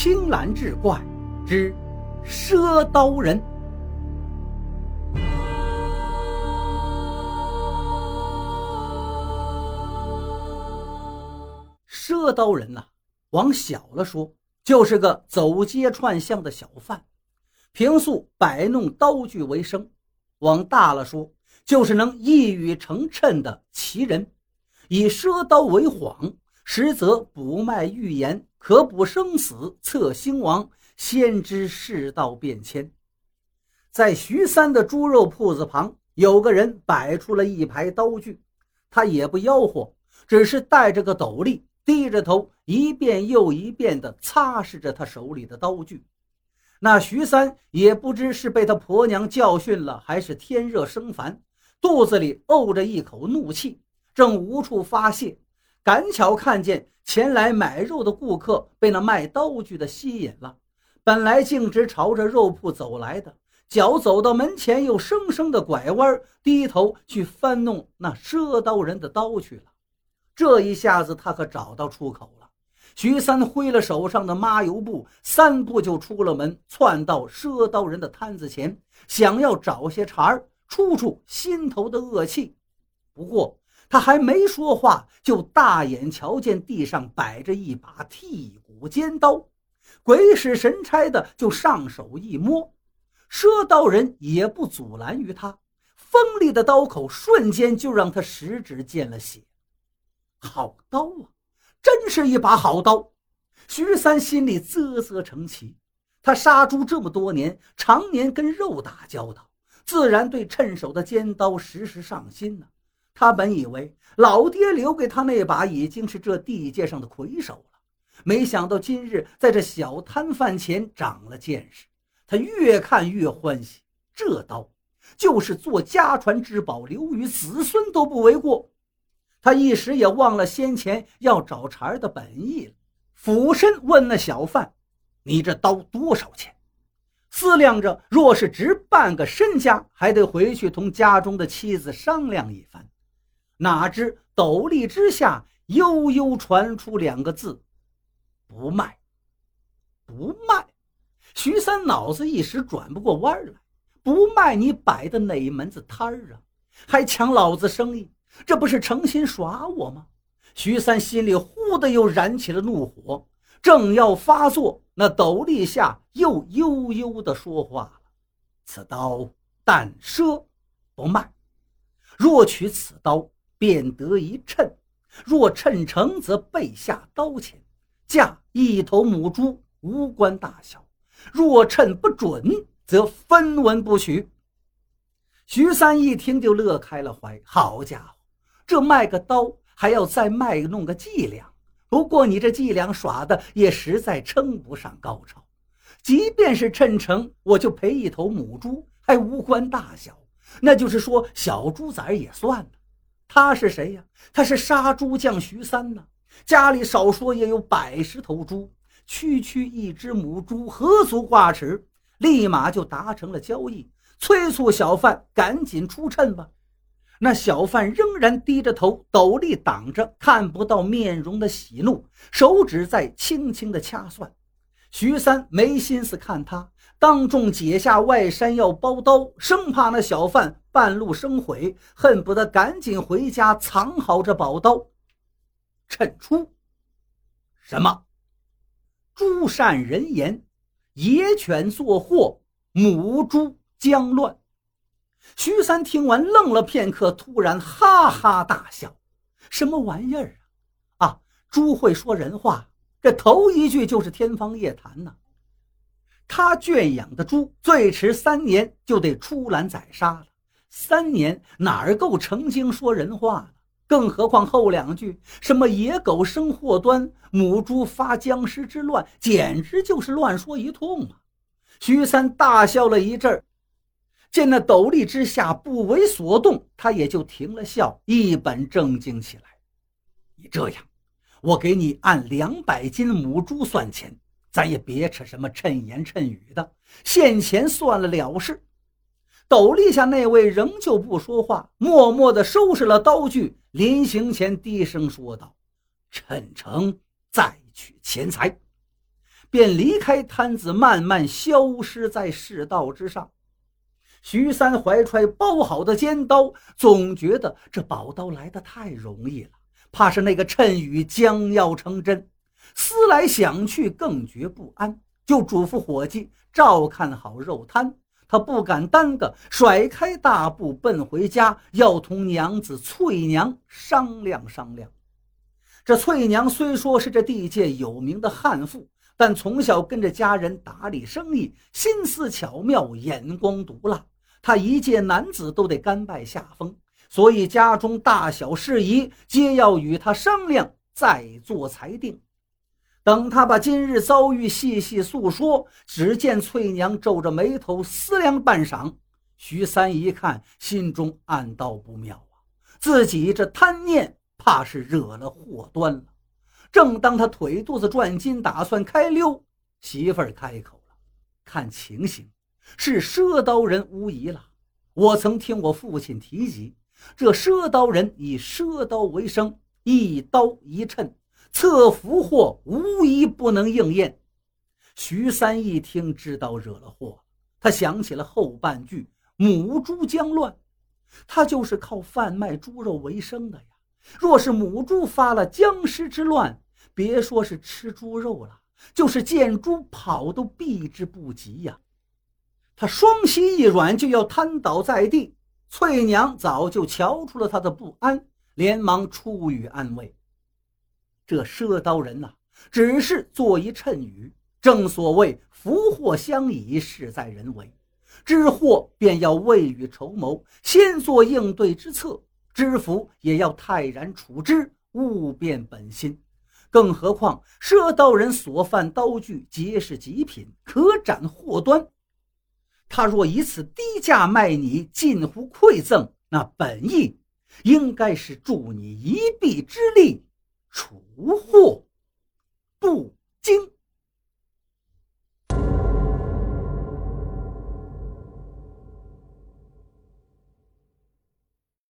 青蓝志怪之赊刀人。赊刀人呐，往小了说，就是个走街串巷的小贩，平素摆弄刀具为生；往大了说，就是能一语成谶的奇人，以赊刀为幌，实则补卖预言，可卜生死，测兴亡，先知世道变迁。在徐三的猪肉铺子旁，有个人摆出了一排刀具，他也不吆喝，只是戴着个斗笠。低着头，一遍又一遍地擦拭着他手里的刀具。那徐三也不知是被他婆娘教训了，还是天热生烦，肚子里沤着一口怒气，正无处发泄。赶巧看见前来买肉的顾客被那卖刀具的吸引了，本来径直朝着肉铺走来的，脚走到门前，又生生的拐弯，低头去翻弄那赊刀人的刀去了。这一下子，他可找到出口了。徐三挥了手上的抹油布，三步就出了门，窜到赊刀人的摊子前，想要找些茬儿出出心头的恶气。不过他还没说话，就大眼瞧见地上摆着一把剔骨尖刀，鬼使神差的就上手一摸，赊刀人也不阻拦于他，锋利的刀口瞬间就让他食指见了血。好刀啊，真是一把好刀！徐三心里啧啧称奇。他杀猪这么多年，常年跟肉打交道，自然对趁手的尖刀时时上心呢。他本以为老爹留给他那把已经是这地界上的魁首了，没想到今日在这小摊贩前长了见识。他越看越欢喜，这刀就是做家传之宝，留于子孙都不为过。他一时也忘了先前要找茬的本意了，俯身问那小贩：“你这刀多少钱？”思量着，若是值半个身家，还得回去同家中的妻子商量一番。哪知斗笠之下悠悠传出两个字：“不卖，不卖。”徐三脑子一时转不过弯来，不卖你摆的哪门子摊儿啊？还抢老子生意！这不是诚心耍我吗？徐三心里忽的又燃起了怒火，正要发作，那斗笠下又悠悠地说话了：“此刀但赊不卖，若取此刀，便得一称；若称成，则备下刀钱，价一头母猪，无关大小；若称不准，则分文不取。”徐三一听就乐开了怀，好家伙！这卖个刀还要再卖弄个伎俩，不过你这伎俩耍的也实在称不上高超。即便是称成，我就赔一头母猪，还无关大小。那就是说，小猪崽也算了。他是谁呀？他是杀猪匠徐三呢。家里少说也有百十头猪，区区一只母猪何足挂齿？立马就达成了交易，催促小贩赶紧出称吧。那小贩仍然低着头，斗笠挡着，看不到面容的喜怒，手指在轻轻的掐算。徐三没心思看他，当众解下外衫要包刀，生怕那小贩半路生悔，恨不得赶紧回家藏好这宝刀。趁出，什么？猪善人言，野犬作祸，母猪将乱。徐三听完，愣了片刻，突然哈哈大笑：“什么玩意儿啊？啊，猪会说人话，这头一句就是天方夜谭呐！他圈养的猪，最迟三年就得出栏宰杀了。三年哪儿够成精说人话了？更何况后两句，什么野狗生祸端，母猪发僵尸之乱，简直就是乱说一通啊！”徐三大笑了一阵儿。见那斗笠之下不为所动，他也就停了笑，一本正经起来。你这样，我给你按两百斤母猪算钱，咱也别扯什么趁言趁语的，现钱算了了事。斗笠下那位仍旧不说话，默默地收拾了刀具，临行前低声说道：“趁成再取钱财。”便离开摊子，慢慢消失在世道之上。徐三怀揣包好的尖刀，总觉得这宝刀来得太容易了，怕是那个谶语将要成真。思来想去，更觉不安，就嘱咐伙计照看好肉摊。他不敢耽搁，甩开大步奔回家，要同娘子翠娘商量商量。这翠娘虽说是这地界有名的悍妇，但从小跟着家人打理生意，心思巧妙，眼光毒辣。她一介男子都得甘拜下风，所以家中大小事宜皆要与他商量，再做裁定。等他把今日遭遇细细诉说，只见翠娘皱着眉头思量半晌。徐三一看，心中暗道不妙啊，自己这贪念怕是惹了祸端了。正当他腿肚子转筋，打算开溜，媳妇儿开口了：“看情形，是赊刀人无疑了。我曾听我父亲提及，这赊刀人以赊刀为生，一刀一称。”测福祸无一不能应验。徐三一听，知道惹了祸，他想起了后半句“母猪将乱”，他就是靠贩卖猪肉为生的呀。若是母猪发了僵尸之乱，别说是吃猪肉了，就是见猪跑都避之不及呀。他双膝一软，就要瘫倒在地。翠娘早就瞧出了他的不安，连忙出语安慰。这赊刀人呐，只是做一谶语。正所谓福祸相倚，事在人为。知祸便要未雨绸缪，先做应对之策；知福也要泰然处之，勿变本心。更何况赊刀人所犯刀具皆是极品，可斩祸端。他若以此低价卖你，近乎馈赠，那本意应该是助你一臂之力。除祸不惊。